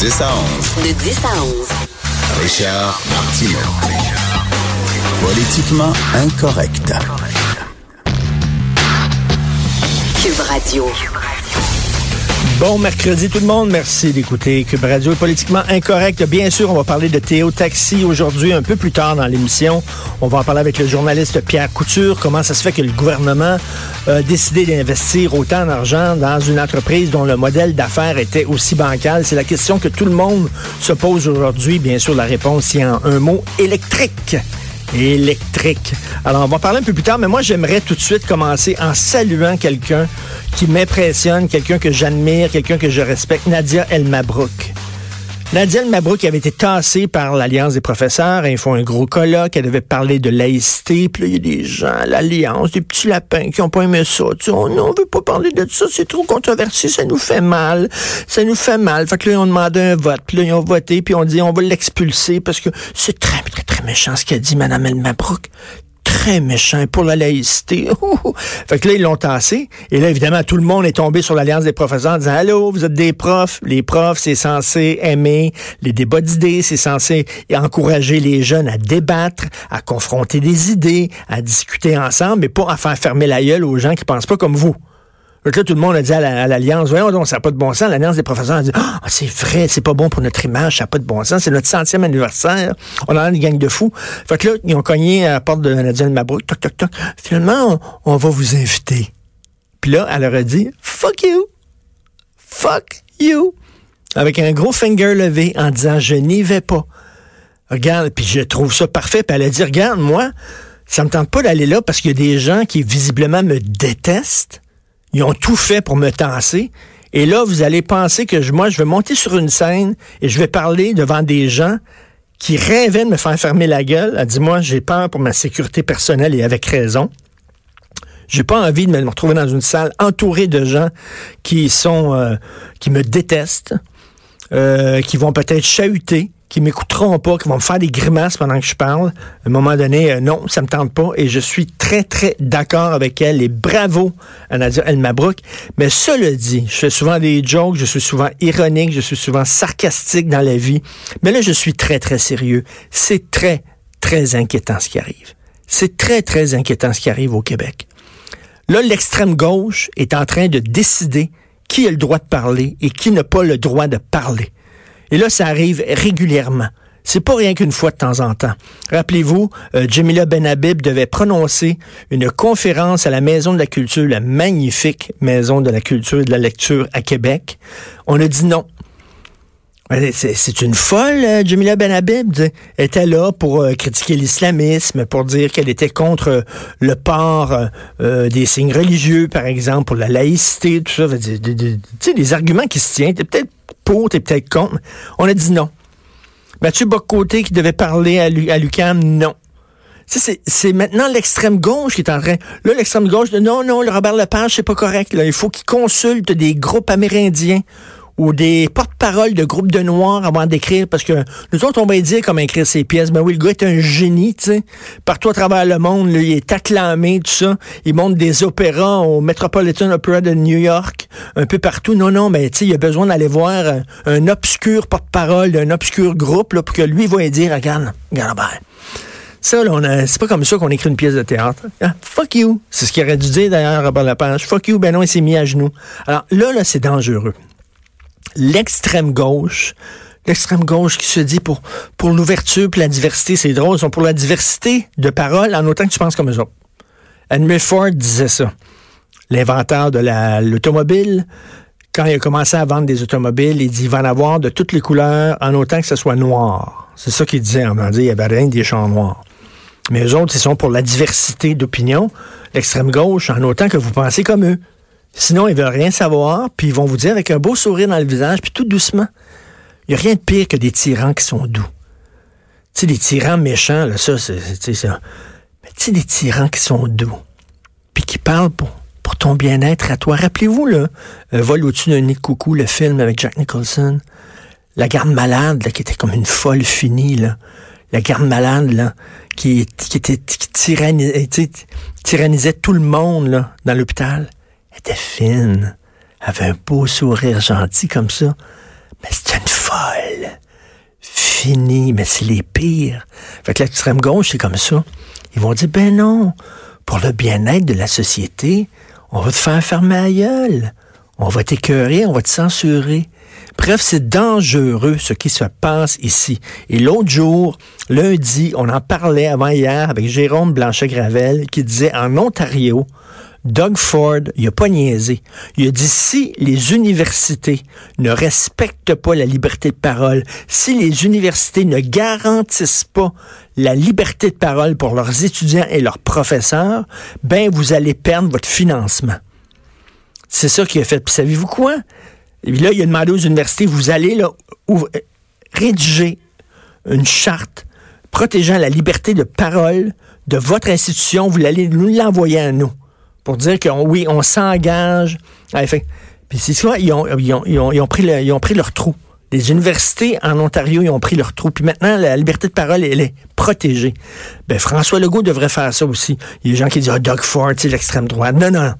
10 à 11. De 10 à 11. Richard Martineau. Politiquement incorrect. Cube Radio. Bon mercredi tout le monde, merci d'écouter Cube Radio est politiquement incorrect. Bien sûr, on va parler de Théo Taxi aujourd'hui un peu plus tard dans l'émission. On va en parler avec le journaliste Pierre Couture. Comment ça se fait que le gouvernement a décidé d'investir autant d'argent dans une entreprise dont le modèle d'affaires était aussi bancal? C'est la question que tout le monde se pose aujourd'hui. Bien sûr, la réponse est en un mot électrique électrique. Alors, on va parler un peu plus tard, mais moi, j'aimerais tout de suite commencer en saluant quelqu'un qui m'impressionne, quelqu'un que j'admire, quelqu'un que je respecte, Nadia El Mabrouk. Nadia El Mabrouk avait été tassée par l'Alliance des professeurs. Ils font un gros colloque. Elle devait parler de laïcité. Puis là, il y a des gens l'Alliance, des petits lapins qui ont pas aimé ça. Tu sais, oh non, on veut pas parler de ça. C'est trop controversé. Ça nous fait mal. Ça nous fait mal. Fait que là, ils ont demandé un vote. Puis là, ils ont voté. Puis on dit, on va l'expulser parce que c'est très, très, très méchant ce qu'a dit Mme El Mabrouk très méchant pour la laïcité. fait que là, ils l'ont tassé. Et là, évidemment, tout le monde est tombé sur l'Alliance des professeurs en disant, Allô, vous êtes des profs. Les profs, c'est censé aimer les débats d'idées. C'est censé encourager les jeunes à débattre, à confronter des idées, à discuter ensemble, mais pas à faire fermer la gueule aux gens qui pensent pas comme vous. Donc là, tout le monde a dit à l'Alliance, voyons donc, ça n'a pas de bon sens. L'Alliance des professeurs a dit, ah, c'est vrai, c'est pas bon pour notre image, ça n'a pas de bon sens. C'est notre centième anniversaire. On a une gang de fous. Fait que là, ils ont cogné à la porte de Nadine Mabrouk. Toc, toc, toc. Finalement, on, va vous inviter. Puis là, elle leur a dit, fuck you. Fuck you. Avec un gros finger levé en disant, je n'y vais pas. Regarde, puis je trouve ça parfait. Puis elle a dit, regarde, moi, ça me tente pas d'aller là parce qu'il y a des gens qui visiblement me détestent. Ils ont tout fait pour me tasser. Et là, vous allez penser que je, moi, je vais monter sur une scène et je vais parler devant des gens qui rêvaient de me faire fermer la gueule. Elle dit, moi, j'ai peur pour ma sécurité personnelle et avec raison. J'ai pas envie de me retrouver dans une salle entourée de gens qui sont, euh, qui me détestent, euh, qui vont peut-être chahuter, qui m'écouteront pas, qui vont me faire des grimaces pendant que je parle. À un moment donné, euh, non, ça me tente pas et je suis très, très d'accord avec elle et bravo à Nadia. Mais cela dit, je fais souvent des jokes, je suis souvent ironique, je suis souvent sarcastique dans la vie. Mais là, je suis très, très sérieux. C'est très, très inquiétant ce qui arrive. C'est très, très inquiétant ce qui arrive au Québec. Là, l'extrême gauche est en train de décider qui a le droit de parler et qui n'a pas le droit de parler. Et là, ça arrive régulièrement. C'est pas rien qu'une fois de temps en temps. Rappelez-vous, euh, Jamila Benhabib devait prononcer une conférence à la Maison de la Culture, la magnifique Maison de la Culture et de la Lecture à Québec. On a dit non. C'est une folle, euh, Jamila Benhabib. Était là pour euh, critiquer l'islamisme, pour dire qu'elle était contre le port euh, des signes religieux, par exemple, pour la laïcité, tout ça. Tu sais, des arguments qui se tiennent. Peut-être pour, t'es peut-être contre. On a dit non. Mathieu Bocoté qui devait parler à, l'UQAM, non. C'est maintenant l'extrême gauche qui est en train. Là, l'extrême gauche non, non, le Robert Lepage, c'est pas correct. Il faut qu'il consulte des groupes amérindiens ou des porte-paroles de groupes de noirs avant d'écrire, parce que nous autres, on va dire comment écrire ses pièces. Ben oui, le gars est un génie, tu sais. Partout à travers le monde, il est acclamé, tout ça. Il monte des opéras au Metropolitan Opera de New York, un peu partout. Non, non, mais tu sais, il a besoin d'aller voir un, un obscur porte-parole d'un obscur groupe, là, pour que lui va dire, regarde, regarde, ben, ça, là, c'est pas comme ça qu'on écrit une pièce de théâtre. Ah, fuck you. C'est ce qu'il aurait dû dire d'ailleurs Robert Lepage. Fuck you, ben non, il s'est mis à genoux. Alors là, là, c'est dangereux l'extrême gauche, l'extrême gauche qui se dit pour, pour l'ouverture et la diversité, c'est drôle, ils sont pour la diversité de paroles en autant que tu penses comme eux autres. Henry Ford disait ça. L'inventeur de l'automobile, quand il a commencé à vendre des automobiles, il dit il va en avoir de toutes les couleurs en autant que ce soit noir. C'est ça qu'il disait. On m'a dit il y avait rien des champs noirs. Mais eux autres, ils sont pour la diversité d'opinion. L'extrême gauche, en autant que vous pensez comme eux. Sinon, ils veulent rien savoir, puis ils vont vous dire avec un beau sourire dans le visage, puis tout doucement. Il n'y a rien de pire que des tyrans qui sont doux. Tu sais, des tyrans méchants, là, ça, c'est ça. Mais tu sais, des tyrans qui sont doux, puis qui parlent pour, pour ton bien-être à toi. Rappelez-vous, là, euh, Vol au-dessus d'un nid de coucou, le film avec Jack Nicholson. La garde malade, là, qui était comme une folle finie, là. La garde malade, là, qui, qui, était, qui tyrannisait, tyrannisait tout le monde, là, dans l'hôpital était fine, avait un beau sourire gentil comme ça. Mais c'était une folle. Fini, mais c'est les pires. Fait que l'extrême gauche, c'est comme ça. Ils vont dire, ben non, pour le bien-être de la société, on va te faire fermer la gueule. On va t'écœurer, on va te censurer. Bref, c'est dangereux ce qui se passe ici. Et l'autre jour, lundi, on en parlait avant hier avec Jérôme Blanchet-Gravel qui disait en Ontario, Doug Ford, il a pas niaisé. Il a dit si les universités ne respectent pas la liberté de parole, si les universités ne garantissent pas la liberté de parole pour leurs étudiants et leurs professeurs, ben vous allez perdre votre financement. C'est ça qu'il a fait. Puis savez-vous quoi? Et là, il a demandé aux universités, vous allez là, rédiger une charte protégeant la liberté de parole de votre institution, vous allez nous l'envoyer à nous pour dire que oui, on s'engage. Puis c'est ça, ils ont, ils, pris leur trou. Les universités en Ontario, ils ont pris leur trou. Puis maintenant, la liberté de parole, elle est protégée. Ben, François Legault devrait faire ça aussi. Il y a des gens qui disent, ah, Doug Ford, c'est l'extrême droite. Non, non.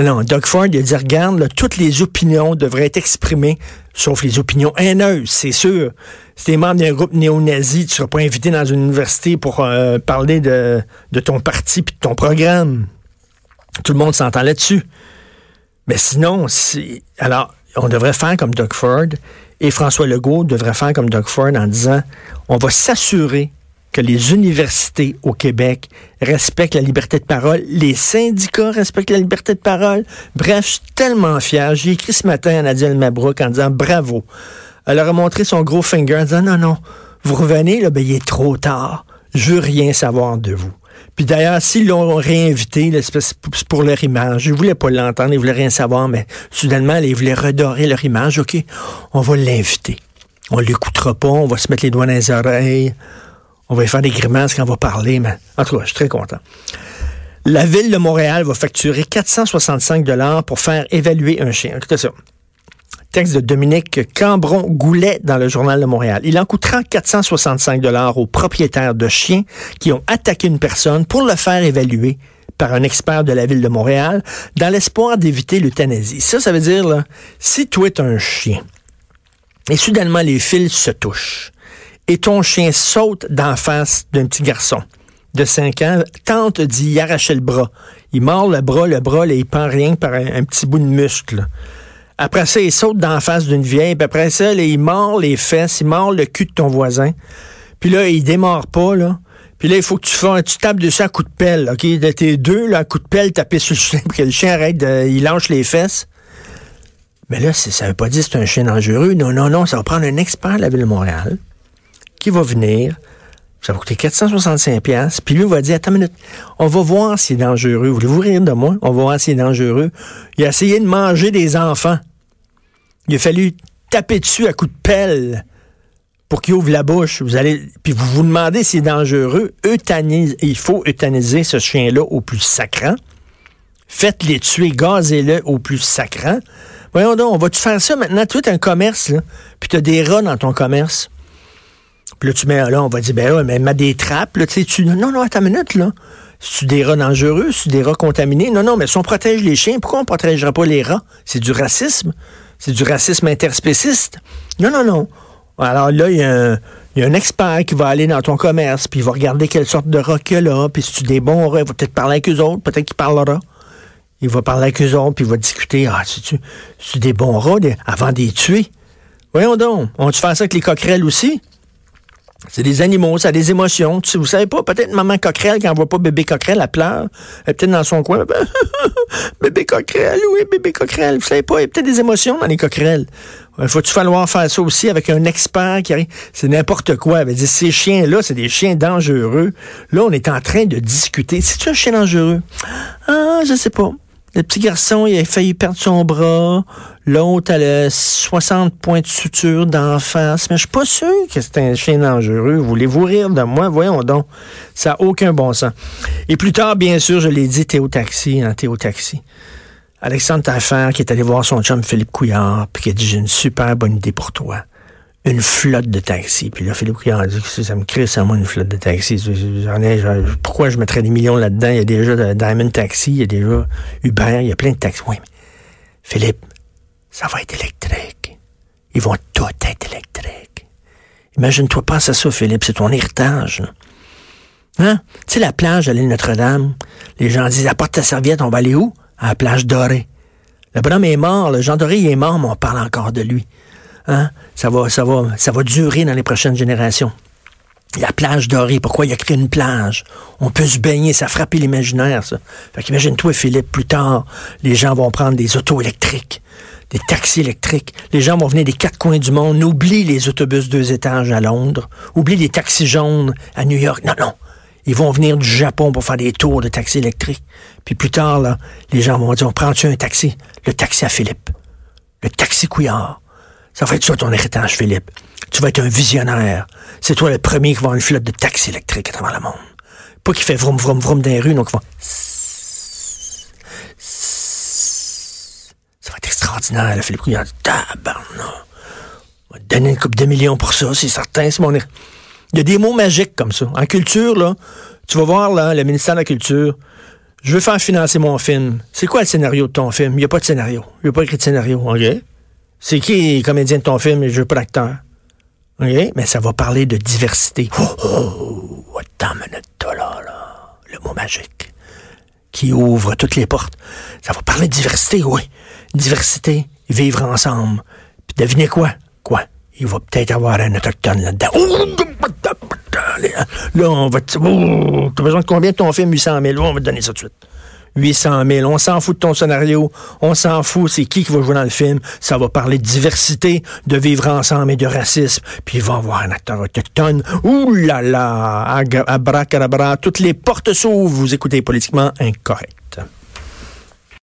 Non, Doug Ford, il a dit, regarde, toutes les opinions devraient être exprimées, sauf les opinions haineuses, c'est sûr. Si tu es membre d'un groupe néo-nazi, tu seras pas invité dans une université pour euh, parler de, de ton parti puis de ton programme. Tout le monde s'entend là-dessus. Mais sinon, si, alors, on devrait faire comme Doug Ford et François Legault devrait faire comme Doug Ford en disant, on va s'assurer que les universités au Québec respectent la liberté de parole, les syndicats respectent la liberté de parole. Bref, je suis tellement fier. J'ai écrit ce matin à Nadia Mabrouk en disant bravo. Elle leur a montré son gros finger en disant non, non, vous revenez, là, ben, trop tard. Je veux rien savoir de vous. Puis d'ailleurs, s'ils l'ont réinvité, c'est pour leur image. Ils voulaient pas l'entendre, ils voulaient rien savoir, mais soudainement, ils voulaient redorer leur image. OK, on va l'inviter. On l'écoutera pas, on va se mettre les doigts dans les oreilles. On va y faire des grimaces quand on va parler, mais en tout cas, je suis très content. La ville de Montréal va facturer 465 dollars pour faire évaluer un chien. Écoutez ça. Texte de Dominique Cambron-Goulet dans le Journal de Montréal. Il en coûtera 465 dollars aux propriétaires de chiens qui ont attaqué une personne pour le faire évaluer par un expert de la ville de Montréal dans l'espoir d'éviter l'euthanasie. Ça, ça veut dire, là, si tu es un chien et soudainement les fils se touchent, et ton chien saute d'en face d'un petit garçon de 5 ans, tente d'y arracher le bras. Il mord le bras, le bras, là, il pend rien par un, petit bout de muscle. Après ça, il saute d'en face d'une vieille, puis après ça, il mord les fesses, il mord le cul de ton voisin. Puis là, il démarre pas, là. Puis là, il faut que tu fasses, tu tapes dessus à coup de pelle, OK? De tes deux, là, à coup de pelle, taper sur le chien, pour que le chien arrête, il lâche les fesses. Mais là, ça veut pas dire que c'est un chien dangereux. Non, non, non, ça va prendre un expert de la Ville de Montréal qui va venir. Ça va coûter 465 pièces. Puis lui va dire, attends une minute, on va voir s'il est dangereux. Voulez-vous rire de moi? On va voir s'il est dangereux. Il a essayé de manger des enfants. Il a fallu taper dessus à coups de pelle pour qu'il ouvre la bouche. Vous allez, puis vous vous demandez s'il est dangereux. Euthanise, il faut euthanisier ce chien-là au plus sacrant. Faites-les tuer, gazez-le au plus sacrant. Voyons donc, on va-tu faire ça maintenant? Tu es un commerce, puis tu as des rats dans ton commerce. Puis là, tu mets, là, on va dire, ben ouais, mais mets des trappes, là, tu non, non, attends une minute, là. C'est des rats dangereux, c'est des rats contaminés? Non, non, mais si on protège les chiens, pourquoi on ne protégerait pas les rats? C'est du racisme. C'est du racisme interspéciste? Non, non, non. Alors là, il y, a un, expert qui va aller dans ton commerce, puis il va regarder quelle sorte de rats qu'il y a là, puis si tu des bons il va peut-être parler avec eux autres, peut-être qu'il parlera. Il va parler avec eux autres, puis il va discuter. Ah, c'est-tu des bons rats avant de les tuer? Voyons donc. On tu faire ça avec les coquerelles aussi? C'est des animaux, ça a des émotions. Tu, vous savez pas, peut-être maman coquerelle, quand elle voit pas bébé coquerelle, elle pleure. Elle est peut-être dans son coin. bébé coquerelle, oui, bébé coquerelle. Vous savez pas, il y a peut-être des émotions dans les coquerelles. Faut-tu falloir faire ça aussi avec un expert qui arrive? C'est n'importe quoi. Elle dire, ces chiens-là, c'est des chiens dangereux. Là, on est en train de discuter. C'est-tu un chien dangereux? Ah, je sais pas. Le petit garçon, il a failli perdre son bras. L'autre, elle a 60 points de suture d'en face. Mais je suis pas sûr que c'est un chien dangereux. Voulez-vous rire de moi? Voyons donc. Ça n'a aucun bon sens. Et plus tard, bien sûr, je l'ai dit, Théo Taxi, hein, Théo Taxi. Alexandre Tafer, qui est allé voir son chum Philippe Couillard, puis qui a dit, j'ai une super bonne idée pour toi une flotte de taxis. Puis là, Philippe Couillard a dit que ça me crée moi, une flotte de taxis. pourquoi je mettrais des millions là-dedans? Il y a déjà Diamond Taxi, il y a déjà Uber, il y a plein de taxis. Oui, mais Philippe, ça va être électrique. Ils vont tout être électriques. Imagine-toi, pense à ça, Philippe, c'est ton héritage. Hein? Tu sais, la plage à l'île Notre-Dame, les gens disent, apporte ta serviette, on va aller où? À la plage dorée. Le bonhomme est mort, le Jean Doré il est mort, mais on parle encore de lui. Hein? Ça va, ça va, ça va durer dans les prochaines générations. La plage dorée, pourquoi il a créé une plage? On peut se baigner, ça frappe l'imaginaire, ça. Fait qu'imagine-toi, Philippe, plus tard, les gens vont prendre des autos électriques, des taxis électriques. Les gens vont venir des quatre coins du monde. Oublie les autobus deux étages à Londres. Oublie les taxis jaunes à New York. Non, non. Ils vont venir du Japon pour faire des tours de taxis électriques. Puis plus tard, les gens vont dire, on prend-tu un taxi? Le taxi à Philippe. Le taxi couillard. Ça va être ça ton héritage, Philippe. Tu vas être un visionnaire. C'est toi le premier qui va avoir une flotte de taxis électriques à travers le monde. Pas qui fait vroom vroom vroom dans les rues, donc va... Ça va être extraordinaire, là, Philippe Couillard. Tabarnak. On va te donner une coupe de millions pour ça, c'est certain. C'est mon... Il y a des mots magiques comme ça. En culture, là, tu vas voir là, le ministère de la Culture. Je veux faire financer mon film. C'est quoi le scénario de ton film? Il n'y a pas de scénario. Il n'y a pas écrit de scénario. OK? C'est qui le comédien de ton film? Je veux pas d'acteur. OK? Mais ça va parler de diversité. Oh, oh, attends une là. Le mot magique. Qui ouvre toutes les portes. Ça va parler de diversité, oui. Diversité, vivre ensemble. Puis devinez quoi? Quoi? Il va peut-être avoir un autochtone là-dedans. Oh, là, on va. Oh, t'as besoin de combien de ton film? 800 000. on va te donner ça tout de suite. 800 000. On s'en fout de ton scénario. On s'en fout. C'est qui qui va jouer dans le film. Ça va parler de diversité, de vivre ensemble et de racisme. Puis il va avoir un acteur autochtone. Ouh là là! Abracadabra. Toutes les portes s'ouvrent. Vous écoutez politiquement incorrect.